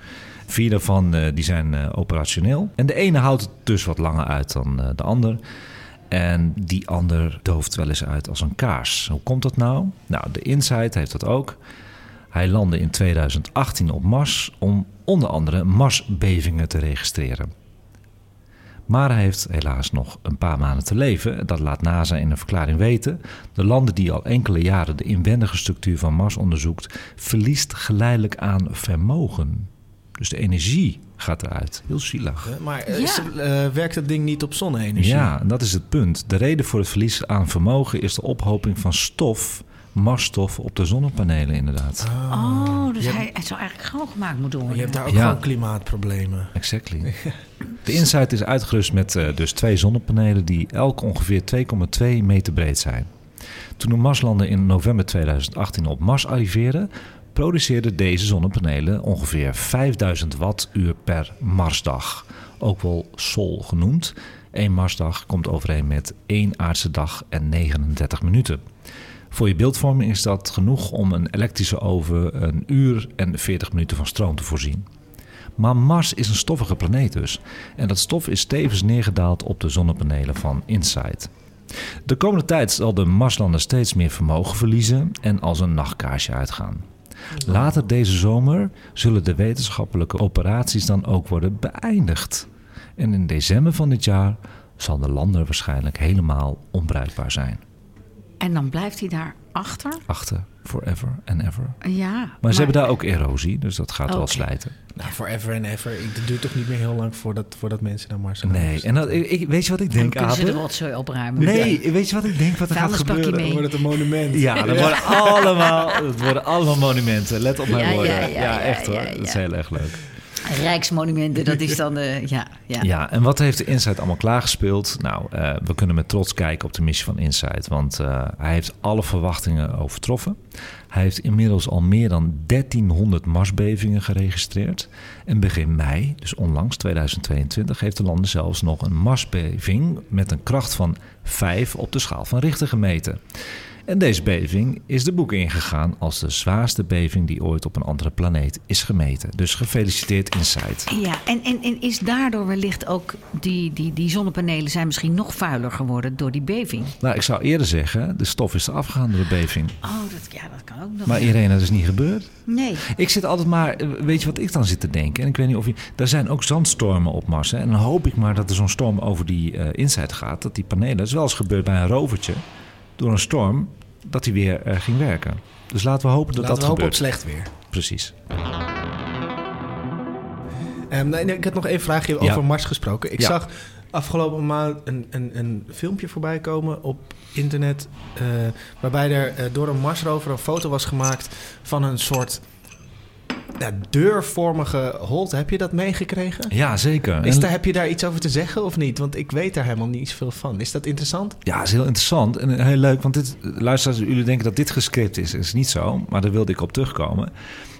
Vier daarvan eh, die zijn eh, operationeel. En de ene houdt het dus wat langer uit dan eh, de ander. En die ander dooft wel eens uit als een kaars. Hoe komt dat nou? Nou, de Insight heeft dat ook. Hij landde in 2018 op Mars om onder andere Marsbevingen te registreren. Maar hij heeft helaas nog een paar maanden te leven. Dat laat NASA in een verklaring weten. De landen die al enkele jaren de inwendige structuur van Mars onderzoekt, verliest geleidelijk aan vermogen. Dus de energie gaat eruit. Heel zielig. Eh, Maar eh, Ja. ze- eh, werkt dat ding niet op zonne-energie? Ja, en dat is het punt. De reden voor het verlies aan vermogen is de ophoping van stof, marsstof op de zonnepanelen inderdaad. Oh, dus hij, hij zou eigenlijk schoongemaakt moeten worden. Je hebt daar ook Ja. gewoon klimaatproblemen. Exactly. [laughs] De Insight is uitgerust met dus twee zonnepanelen die elk ongeveer 2,2 meter breed zijn. Toen de Marslander in november 2018 op Mars arriveerde, produceerden deze zonnepanelen ongeveer 5000 wattuur per Marsdag. Ook wel Sol genoemd. Eén Marsdag komt overeen met één aardse dag en 39 minuten. Voor je beeldvorming is dat genoeg om een elektrische oven een uur en 40 minuten van stroom te voorzien. Maar Mars is een stoffige planeet dus. En dat stof is tevens neergedaald op de zonnepanelen van InSight. De komende tijd zal de Marslander steeds meer vermogen verliezen en als een nachtkaarsje uitgaan. Later deze zomer zullen de wetenschappelijke operaties dan ook worden beëindigd. En in december van dit jaar zal de lander waarschijnlijk helemaal onbruikbaar zijn. En dan blijft hij daar achter? Achter, forever and ever. Ja. Maar, ze hebben daar ook erosie, dus dat gaat wel slijten. Nou, forever and ever. Ik- Het duurt toch niet meer heel lang voordat, voordat mensen naar Mars gaan. Nee, en dat, ik, ik- weet je wat ik Dan denk, kunnen ze de rotzooi opruimen. Nee, weet je wat ik denk wat er gaat gebeuren? mee. wordt het een monument. Ja, dat worden allemaal, dat worden allemaal monumenten. Let op mijn Ja, woorden. ja, Ja, ja, ja, echt hoor. ja, Dat is heel erg leuk. Rijksmonumenten, dat is dan de... Ja, ja. Ja, en wat heeft de Insight allemaal klaargespeeld? Nou, eh, we kunnen met trots kijken op de missie van Insight. Want eh, hij heeft alle verwachtingen overtroffen. Hij heeft inmiddels al meer dan 1300 Marsbevingen geregistreerd. En begin mei, dus onlangs 2022, heeft de lander zelfs nog een Marsbeving met een kracht van 5 op de schaal van Richter gemeten. En deze beving is de boek ingegaan als de zwaarste beving die ooit op een andere planeet is gemeten. Dus gefeliciteerd Insight. Ja, en, en, en is daardoor wellicht ook die, die, die zonnepanelen zijn misschien nog vuiler geworden door die beving? Nou, ik zou eerder zeggen, de stof is eraf gegaan door de beving. Oh, dat, ja, dat kan ook nog. Maar Irene, dat is niet gebeurd. Nee. Ik zit altijd maar, eh, weet je wat ik dan zit te denken? En ik weet niet of je, er zijn ook zandstormen op Mars. Hè? En dan hoop ik maar dat er zo'n storm over die eh Insight gaat. Dat die panelen, dat is wel eens gebeurd bij een rovertje. Door een storm, dat die weer eh, ging werken. Dus laten we hopen dat Laten dat we hopen op gebeurt. slecht weer. Precies. Ehm, nee, nee, ik had nog één vraagje Ja. over Mars gesproken. Ik Ja. zag afgelopen maand een, een, een filmpje voorbij komen op internet... eh, waarbij er eh, door een Marsrover een foto was gemaakt van een soort deurvormige holte. Heb je dat meegekregen? Ja, zeker. Is En- daar, heb je daar iets over te zeggen of niet? Want ik weet daar helemaal niet zoveel van. Is dat interessant? Ja, is heel interessant en heel leuk. Want dit, luisteraars, jullie denken dat dit gescript is. is niet zo, maar daar wilde ik op terugkomen.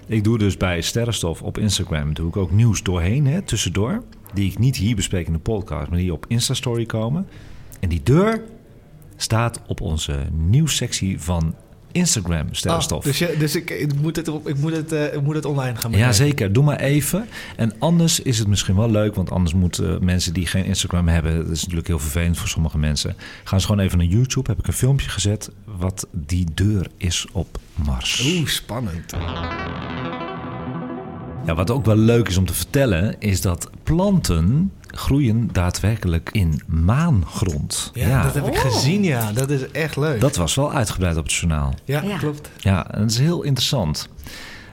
Ik doe dus bij Sterrenstof op Instagram... doe ik ook nieuws doorheen, hè, tussendoor. Die ik niet hier bespreek in de podcast, maar die op Instastory komen. En die deur staat op onze nieuwssectie van Instagram, sterrenstof. Oh, dus je, dus ik, ik, moet het, ik, moet het, eh, ik moet het online gaan Ja, bekijken. zeker. Doe maar even. En anders is het misschien wel leuk, want anders moeten mensen die geen Instagram hebben, dat is natuurlijk heel vervelend voor sommige mensen, gaan ze gewoon even naar YouTube. Heb ik een filmpje gezet wat die deur is op Mars. Oeh, spannend. Ja, wat ook wel leuk is om te vertellen, is dat planten groeien daadwerkelijk in maangrond. Ja, dat heb ik gezien, ja. Dat is echt leuk. dat was wel uitgebreid op het journaal. ja, Ja. klopt. Ja, en dat is heel interessant.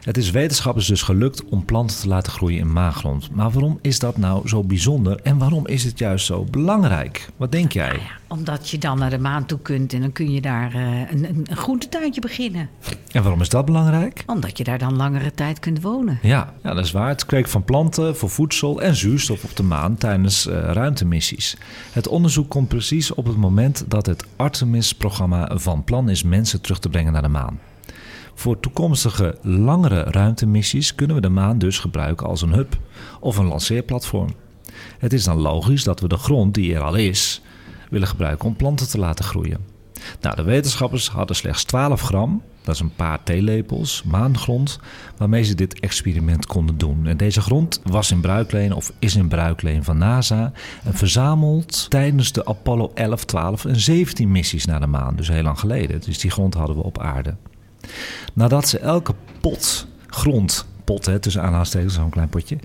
Het is wetenschappers dus gelukt om planten te laten groeien in maangrond. Maar waarom is dat nou zo bijzonder en waarom is het juist zo belangrijk? Wat denk jij? Omdat je dan naar de maan toe kunt en dan kun je daar eh, een, een, een groentetuintje beginnen. En waarom is dat belangrijk? Omdat je daar dan langere tijd kunt wonen. Ja, ja, dat is waar. Het kweken van planten voor voedsel en zuurstof op de maan tijdens eh, ruimtemissies. Het onderzoek komt precies op het moment dat het Artemis-programma van plan is mensen terug te brengen naar de maan. Voor toekomstige langere ruimtemissies kunnen we de maan dus gebruiken als een hub of een lanceerplatform. Het is dan logisch dat we de grond die er al is willen gebruiken om planten te laten groeien. Nou, de wetenschappers hadden slechts 12 gram, dat is een paar theelepels, maangrond, waarmee ze dit experiment konden doen. En deze grond was in bruikleen of is in bruikleen van NASA en verzameld tijdens de Apollo 11, 12 en 17 missies naar de maan, dus heel lang geleden. Dus die grond hadden we op aarde. Nadat ze elke pot grond, pot hè, tussen aanhalingstekens, zo'n klein potje,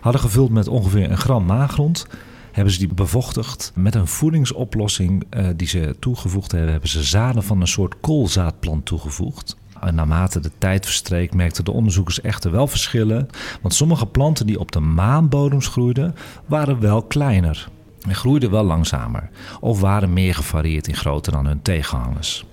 hadden gevuld met ongeveer een gram maangrond, hebben ze die bevochtigd met een voedingsoplossing eh, die ze toegevoegd hebben. Hebben ze zaden van een soort koolzaadplant toegevoegd. En naarmate de tijd verstreek merkten de onderzoekers echter wel verschillen. Want sommige planten die op de maanbodems groeiden, waren wel kleiner. En groeiden wel langzamer. Of waren meer gevarieerd in grootte dan hun tegenhangers.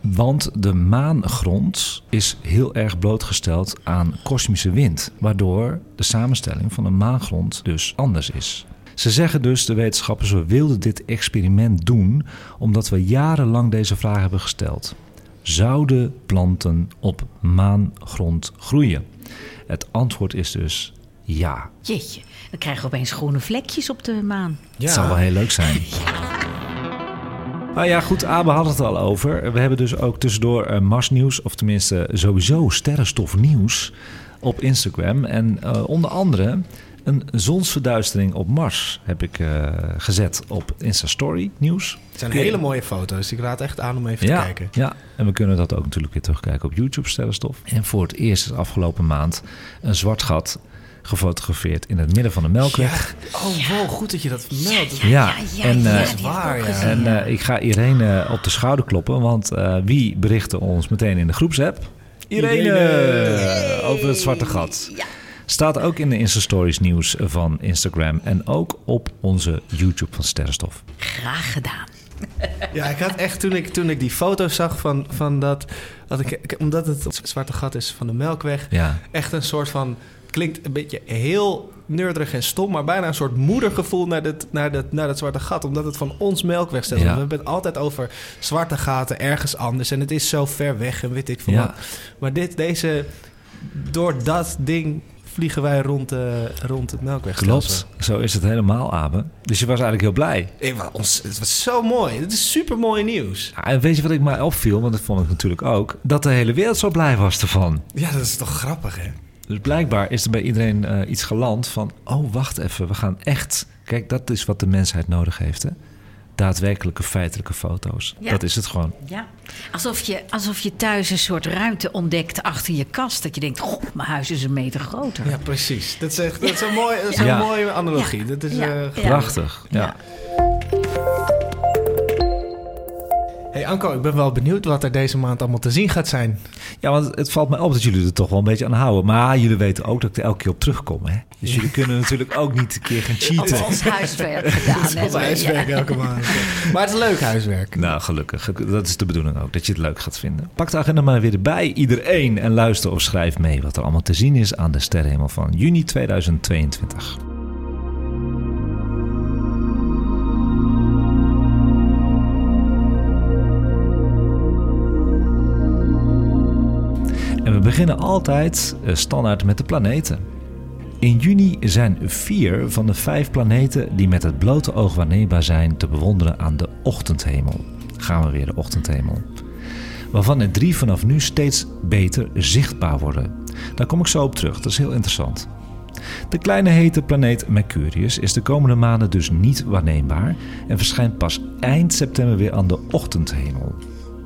Want de maangrond is heel erg blootgesteld aan kosmische wind, waardoor de samenstelling van de maangrond dus anders is. Ze zeggen dus, de wetenschappers, we wilden dit experiment doen omdat we jarenlang deze vraag hebben gesteld. Zouden planten op maangrond groeien? Het antwoord is dus ja. Jeetje, dan krijgen we opeens groene vlekjes op de maan. Ja. Het zou wel heel leuk zijn. [laughs] Nou ja, goed, Abe had het al over. We hebben dus ook tussendoor eh, Marsnieuws, of tenminste sowieso sterrenstofnieuws op Instagram. En eh, onder andere een zonsverduistering op Mars heb ik eh, gezet op Insta-story nieuws. Het zijn hele mooie foto's. Ik raad echt aan om even Ja, te kijken. ja, en we kunnen dat ook natuurlijk weer terugkijken op YouTube Sterrenstof. En voor het eerst is afgelopen maand een zwart gat gefotografeerd in het midden van de Melkweg. Oh, wow, goed dat je dat vermeldt. Ja, ja, ja, en, eh, ik waar, En eh, ik ga Irene op de schouder kloppen, want eh, wie berichtte ons meteen in de groepsapp? Irene, Irene. over het zwarte gat. Staat ook in de Insta-stories nieuws van Instagram en ook op onze YouTube van Sterrenstof. Graag gedaan. [laughs] Ja, ik had echt toen ik, toen ik die foto's zag van, van dat, dat ik, omdat het het zwarte gat is van de Melkweg, Ja, echt een soort van klinkt een beetje heel neurderig en stom, maar bijna een soort moedergevoel naar, dit, naar, dat, naar dat zwarte gat, omdat het van ons Melkweg stelt. Ja. We hebben het altijd over zwarte gaten ergens anders en het is zo ver weg en weet ik veel Ja. wat. Maar dit, deze, door dat ding vliegen wij rond, eh, rond het Melkweg. klopt. Zo is het helemaal, Abe. Dus je was eigenlijk heel blij. Ik was, ons- het was zo mooi. Het is super mooi nieuws. Ja, en weet je wat ik mij opviel, want dat vond ik natuurlijk ook, dat de hele wereld zo blij was ervan. Ja, dat is toch grappig, hè? Dus blijkbaar is er bij iedereen eh, iets geland van... oh, wacht even, we gaan echt... Kijk, dat is wat de mensheid nodig heeft, hè? Daadwerkelijke, feitelijke foto's. Ja. Dat is het gewoon. Ja. Alsof, je, alsof je thuis een soort ruimte ontdekt achter je kast. Dat je denkt, goh, mijn huis is een meter groter. Ja, precies. Dat is, echt, dat is een, mooi, dat is een mooie analogie. Ja. Dat is, Ja. eh, Ja. Prachtig, ja. Ja. Hey Anko, ik ben wel benieuwd wat er deze maand allemaal te zien gaat zijn. Ja, want het valt mij op dat jullie er toch wel een beetje aan houden. Maar jullie weten ook dat ik er elke keer op terugkom, hè? Dus jullie kunnen natuurlijk ook niet een keer gaan cheaten. Als huiswerk [laughs] gedaan. hè. Ons huiswerk elke maand. Maar het is leuk huiswerk. Nou, gelukkig. Dat is de bedoeling ook, dat je het leuk gaat vinden. Pak de agenda maar weer erbij, iedereen. En luister of schrijf mee wat er allemaal te zien is aan de sterrenhemel van juni 2022. Beginnen altijd eh, standaard met de planeten. In juni zijn vier van de vijf planeten die met het blote oog waarneembaar zijn te bewonderen aan de ochtendhemel. Gaan we weer de ochtendhemel. waarvan er drie vanaf nu steeds beter zichtbaar worden. Daar kom ik zo op terug, dat is heel interessant. De kleine hete planeet Mercurius is de komende maanden dus niet waarneembaar en verschijnt pas eind september weer aan de ochtendhemel.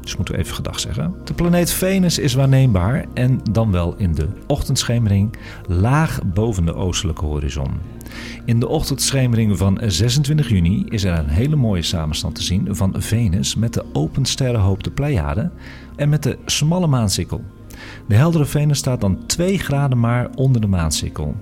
Dus moeten we even gedag zeggen. De planeet Venus is waarneembaar en dan wel in de ochtendschemering laag boven de oostelijke horizon. In de ochtendschemering van 26 juni is er een hele mooie samenstand te zien van Venus met de open sterrenhoop de Pleiade en met de smalle maansikkel. De heldere Venus staat dan 2 graden maar onder de maansikkel.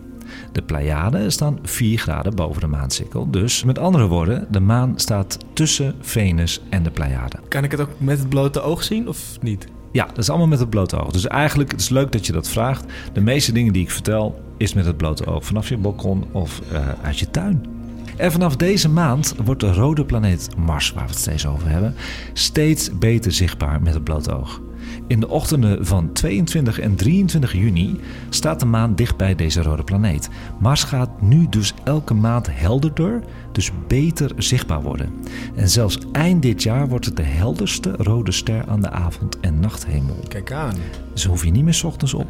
De Pleiaden staan 4 graden boven de maansikkel. Dus met andere woorden, de maan staat tussen Venus en de Pleiaden. Kan ik het ook met het blote oog zien of niet? Ja, dat is allemaal met het blote oog. Dus eigenlijk, het is leuk dat je dat vraagt. De meeste dingen die ik vertel, is met het blote oog. Vanaf je balkon of uh, uit je tuin. En vanaf deze maand wordt de rode planeet Mars, waar we het steeds over hebben, steeds beter zichtbaar met het blote oog. In de ochtenden van 22 en 23 juni staat de maan dicht bij deze rode planeet. Mars gaat nu dus elke maand helderder, dus beter zichtbaar worden. En zelfs eind dit jaar wordt het de helderste rode ster aan de avond- en nachthemel. Kijk aan. Dus hoef je niet meer 's ochtends op.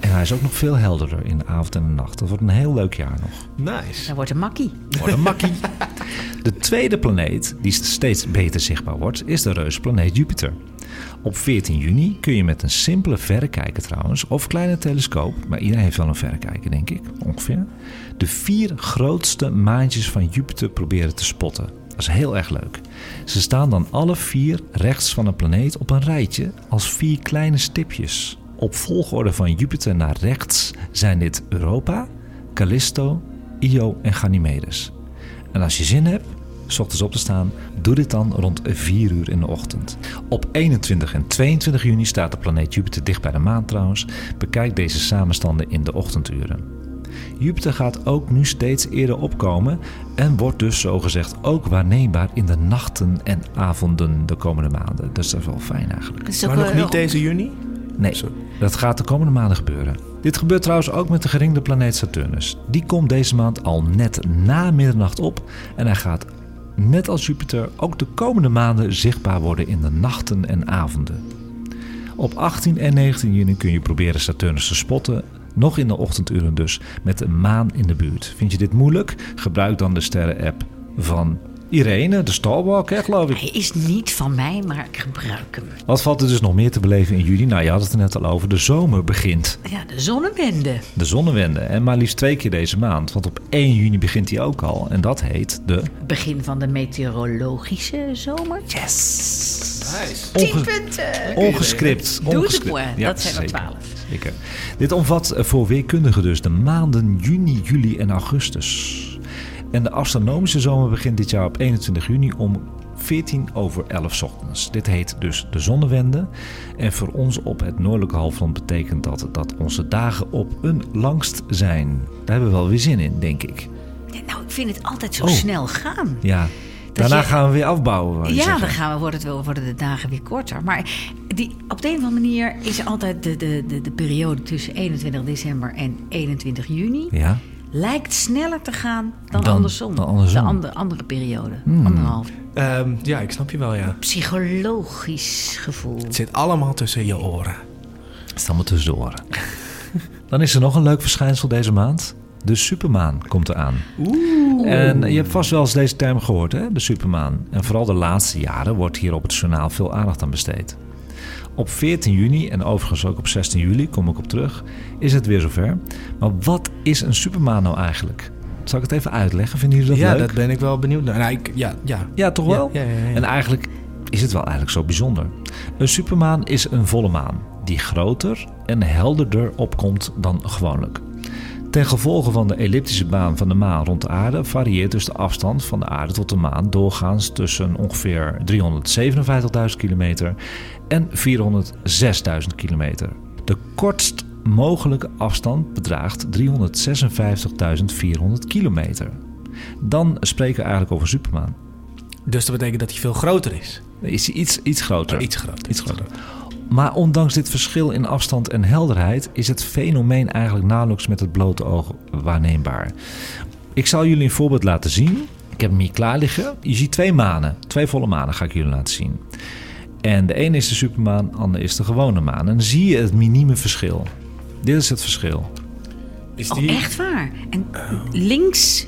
En hij is ook nog veel helderder in de avond en de nacht. Dat wordt een heel leuk jaar nog. Nice. Dat wordt een makkie. Wordt een makkie. De tweede planeet die steeds beter zichtbaar wordt, is de reusplaneet Jupiter. Op 14 juni kun je met een simpele verrekijker trouwens, of kleine telescoop, maar iedereen heeft wel een verrekijker denk ik, ongeveer, de vier grootste maantjes van Jupiter proberen te spotten. Dat is heel erg leuk. Ze staan dan alle vier rechts van een planeet op een rijtje als vier kleine stipjes. Op volgorde van Jupiter naar rechts zijn dit Europa, Callisto, Io en Ganymedes. En als je zin hebt, s ochtends op te staan, doe dit dan rond 4 uur in de ochtend. Op 21 en 22 juni staat de planeet Jupiter dicht bij de maan trouwens. Bekijk deze samenstanden in de ochtenduren. Jupiter gaat ook nu steeds eerder opkomen en wordt dus zogezegd ook waarneembaar in de nachten en avonden de komende maanden. Dus dat is wel fijn eigenlijk. Maar nog niet deze juni? Nee, dat gaat de komende maanden gebeuren. Dit gebeurt trouwens ook met de geringde planeet Saturnus. Die komt deze maand al net na middernacht op en hij gaat, net als Jupiter, ook de komende maanden zichtbaar worden in de nachten en avonden. Op 18 en 19 juni kun je proberen Saturnus te spotten, nog in de ochtenduren dus, met de maan in de buurt. Vind je dit moeilijk? Gebruik dan de sterren-app van Irene, de Stalwalk, hè, geloof ik. Hij is niet van mij, maar ik gebruik hem. Wat valt er dus nog meer te beleven in juli? Nou, je had het er net al over. De zomer begint. Ja, de zonnewende. De zonnewende. En maar liefst twee keer deze maand. Want op 1 juni begint die ook al. En dat heet de... Begin van de meteorologische zomer. Yes! Nice. Tien Onge- punten. ongescript. Doe het maar. Ja, dat zijn er zeker. twaalf. Zeker. Dit omvat eh, voor weerkundigen dus de maanden juni, juli en augustus. En de astronomische zomer begint dit jaar op 21 juni om 14 over 11 's ochtends. Dit heet dus de zonnewende. En voor ons op het noordelijke halfrond betekent dat dat onze dagen op een langst zijn. Daar hebben we wel weer zin in, denk ik. Ja, nou, ik vind het altijd zo Oh. snel gaan. Ja. Daarna je- gaan we weer afbouwen. Ja, dan gaan we, worden, het wel, worden de dagen weer korter. Maar die, op de een of andere manier is altijd de, de, de, de periode tussen 21 december en 21 juni... Ja. Lijkt sneller te gaan dan, Dan- andersom. dan andersom. De andere, andere periode. Hmm. Anderhalf. Ehm, ja, ik snap je wel, ja. Psychologisch gevoel. Het zit allemaal tussen je oren. Het is allemaal tussendoor. [laughs] Dan is er nog een leuk verschijnsel deze maand. De supermaan komt eraan. En je hebt vast wel eens deze term gehoord, hè? de supermaan. En vooral de laatste jaren wordt hier op het journaal veel aandacht aan besteed. Op 14 juni en overigens ook op 16 juli, kom ik op terug, is het weer zover. Maar wat is een supermaan nou eigenlijk? Zal ik het even uitleggen? Vinden jullie dat ja, leuk? dat ben ik wel benieuwd naar. Nou, ik, ja, ja. Ja, toch wel? Ja, ja, ja, ja. En eigenlijk is het wel eigenlijk zo bijzonder. Een supermaan is een volle maan die groter en helderder opkomt dan gewoonlijk. Ten gevolge van de elliptische baan van de maan rond de aarde varieert dus de afstand van de aarde tot de maan doorgaans tussen ongeveer 357.000 kilometer en 406.000 kilometer. De kortst mogelijke afstand bedraagt 356.400 kilometer. Dan spreken we eigenlijk over supermaan. Dus dat betekent dat hij veel groter is. Is hij iets, iets groter. Iets groter. Iets groter. Maar ondanks dit verschil in afstand en helderheid is het fenomeen eigenlijk nauwelijks met het blote oog waarneembaar. Ik zal jullie een voorbeeld laten zien. Ik heb hem hier klaar liggen. Je ziet twee manen, twee volle manen ga ik jullie laten zien. En de ene is de supermaan, de andere is de gewone maan. En dan zie je het minieme verschil. Dit is het verschil. Is Oh, die... echt waar? En links...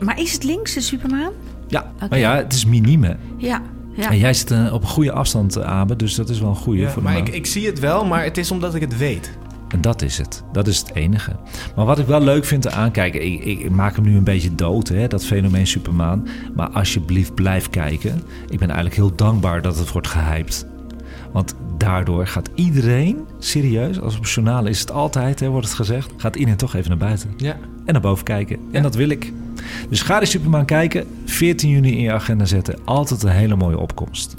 Maar is het links de Supermaan? Ja, Oké. maar ja, het is minieme. Ja. Ja. En jij zit eh, op een goede afstand, eh, Abe, dus dat is wel een goede Ja, voor de maar ik, ik zie het wel, maar het is omdat ik het weet. En dat is het. Dat is het enige. Maar wat ik wel leuk vind te aankijken, ik, maak hem nu een beetje dood, hè, dat fenomeen Supermaan. Maar alsjeblieft blijf kijken. Ik ben eigenlijk heel dankbaar dat het wordt gehyped. Want daardoor gaat iedereen, serieus, als op het journaal is het altijd, hè, wordt het gezegd, gaat iedereen toch even naar buiten. Ja. En naar boven kijken. En dat wil ik. Dus ga die Supermaan kijken. 14 juni in je agenda zetten. Altijd een hele mooie opkomst.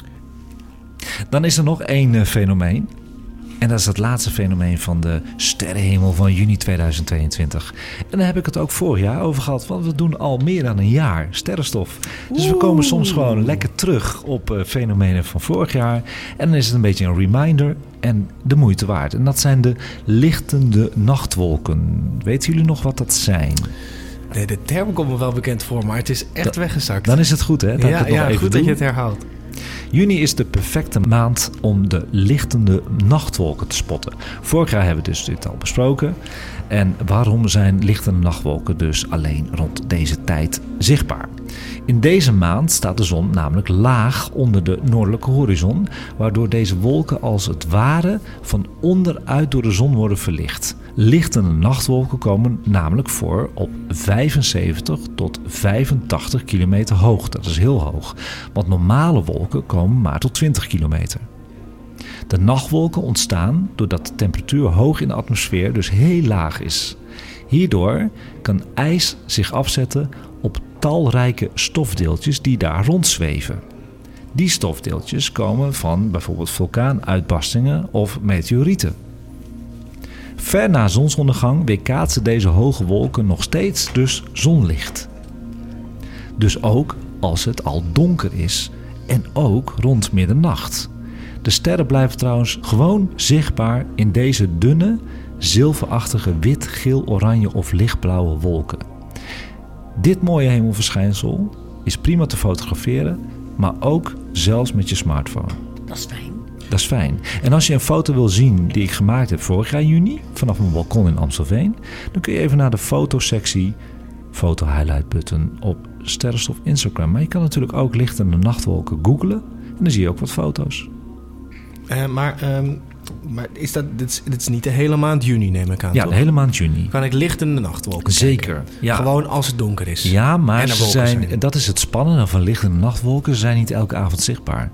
Dan is er nog één eh, fenomeen. En dat is het laatste fenomeen van de sterrenhemel van juni 2022. En daar heb ik het ook vorig jaar over gehad. Want we doen al meer dan een jaar sterrenstof. Dus we komen soms gewoon lekker terug op eh, fenomenen van vorig jaar. En dan is het een beetje een reminder en de moeite waard. En dat zijn de lichtende nachtwolken. Weten jullie nog wat dat zijn? Nee, de term komt me wel bekend voor, maar het is echt Dat- weggezakt. Dan is het goed, hè? Ja, het ja goed dat je het herhaalt. Juni is de perfecte maand om de lichtende nachtwolken te spotten. Vorig jaar hebben we dus dit al besproken. En waarom zijn lichtende nachtwolken dus alleen rond deze tijd zichtbaar? In deze maand staat de zon namelijk laag onder de noordelijke horizon, waardoor deze wolken als het ware van onderuit door de zon worden verlicht. Lichtende nachtwolken komen namelijk voor op 75 tot 85 kilometer hoog. Dat is heel hoog. Want normale wolken komen maar tot 20 kilometer. De nachtwolken ontstaan doordat de temperatuur hoog in de atmosfeer dus heel laag is. Hierdoor kan ijs zich afzetten op talrijke stofdeeltjes die daar rondzweven. Die stofdeeltjes komen van bijvoorbeeld vulkaanuitbarstingen of meteorieten. Ver na zonsondergang weerkaatsen deze hoge wolken nog steeds dus zonlicht. Dus ook als het al donker is en ook rond middernacht. De sterren blijven trouwens gewoon zichtbaar in deze dunne, zilverachtige wit, geel, oranje of lichtblauwe wolken. Dit mooie hemelverschijnsel is prima te fotograferen, maar ook zelfs met je smartphone. Dat is fijn. Dat is fijn. En als je een foto wil zien die ik gemaakt heb vorig jaar juni, vanaf mijn balkon in Amstelveen, dan kun je even naar de fotosectie, foto highlight button op Sterrenstof Instagram. Maar je kan natuurlijk ook lichtende nachtwolken googlen en dan zie je ook wat foto's. Eh, maar ehm, maar is dat, dit, is, dit is niet de hele maand juni, neem ik aan. Ja, toch? de hele maand juni. Kan ik lichtende nachtwolken Zeker. kijken? Ja. Gewoon als het donker is. Ja, maar zijn. dat is het spannende van lichtende nachtwolken. Ze zijn niet elke avond zichtbaar.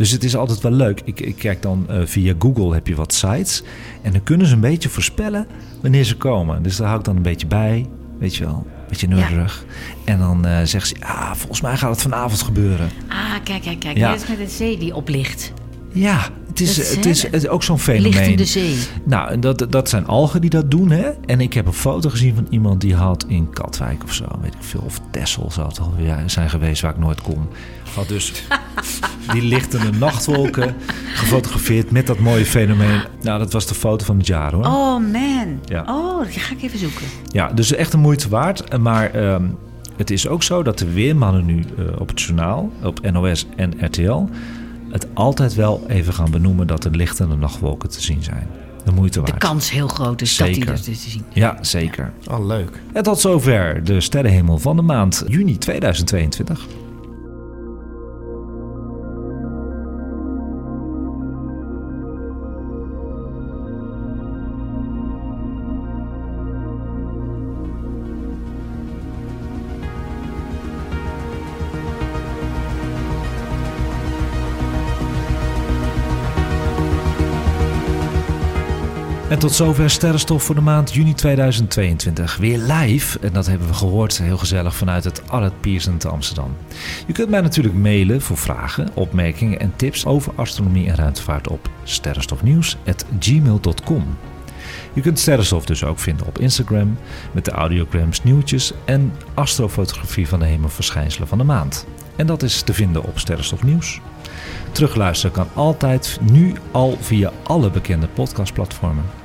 Dus het is altijd wel leuk. Ik, ik kijk dan eh, via Google heb je wat sites. En dan kunnen ze een beetje voorspellen wanneer ze komen. Dus daar hou ik dan een beetje bij. Weet je wel, een beetje nerdig. En dan eh zeggen ze, ah, volgens mij gaat het vanavond gebeuren. Ah, kijk, kijk, kijk. Ja. Dit is met de zee die oplicht. Ja, het is, het is, het is ook zo'n fenomeen. Lichtende zee. Nou, dat, dat zijn algen die dat doen, hè? En ik heb een foto gezien van iemand die had in Katwijk of zo, weet ik veel, of Texel zou het alweer zijn geweest waar ik nooit kom. Had dus [laughs] die lichtende nachtwolken gefotografeerd met dat mooie fenomeen. Nou, dat was de foto van het jaar, hoor. Oh, man. Ja. Oh, die ga ik even zoeken. Ja, dus echt een moeite waard. Maar ehm, het is ook zo dat de weermannen nu eh, op het journaal, op NOS en RTL, het altijd wel even gaan benoemen dat er lichtende nachtwolken te zien zijn. De moeite De waard. kans heel groot is dat die er te zien. Ja, zeker. Oh, leuk. En tot zover de sterrenhemel van de maand juni 2022. Tot zover Sterrenstof voor de maand juni 2022. Weer live, en dat hebben we gehoord, heel gezellig vanuit het Arlet Pierson te Amsterdam. Je kunt mij natuurlijk mailen voor vragen, opmerkingen en tips over astronomie en ruimtevaart op sterrenstofnieuws.gmail.com. Je kunt Sterrenstof dus ook vinden op Instagram met de audiograms, nieuwtjes en astrofotografie van de hemelverschijnselen van de maand. En dat is te vinden op Sterrenstof Nieuws. Terugluisteren kan altijd nu al via alle bekende podcastplatformen.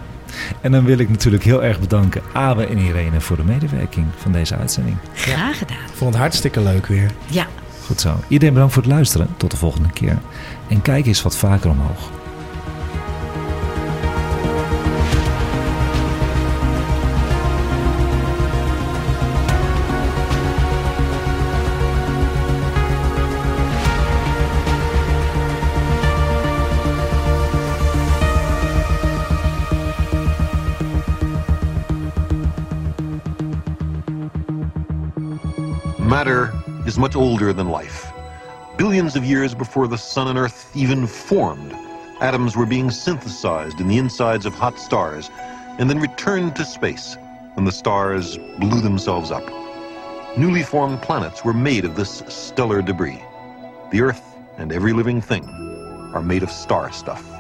En dan wil ik natuurlijk heel erg bedanken Abe en Irene voor de medewerking van deze uitzending. Graag gedaan. Ik vond het hartstikke leuk weer. Ja, Goed zo. Iedereen bedankt voor het luisteren. Tot de volgende keer. En kijk eens wat vaker omhoog. Is much older than life. Billions of years before the sun and earth even formed, atoms were being synthesized in the insides of hot stars and then returned to space when the stars blew themselves up. Newly formed planets were made of this stellar debris. The earth and every living thing are made of star stuff.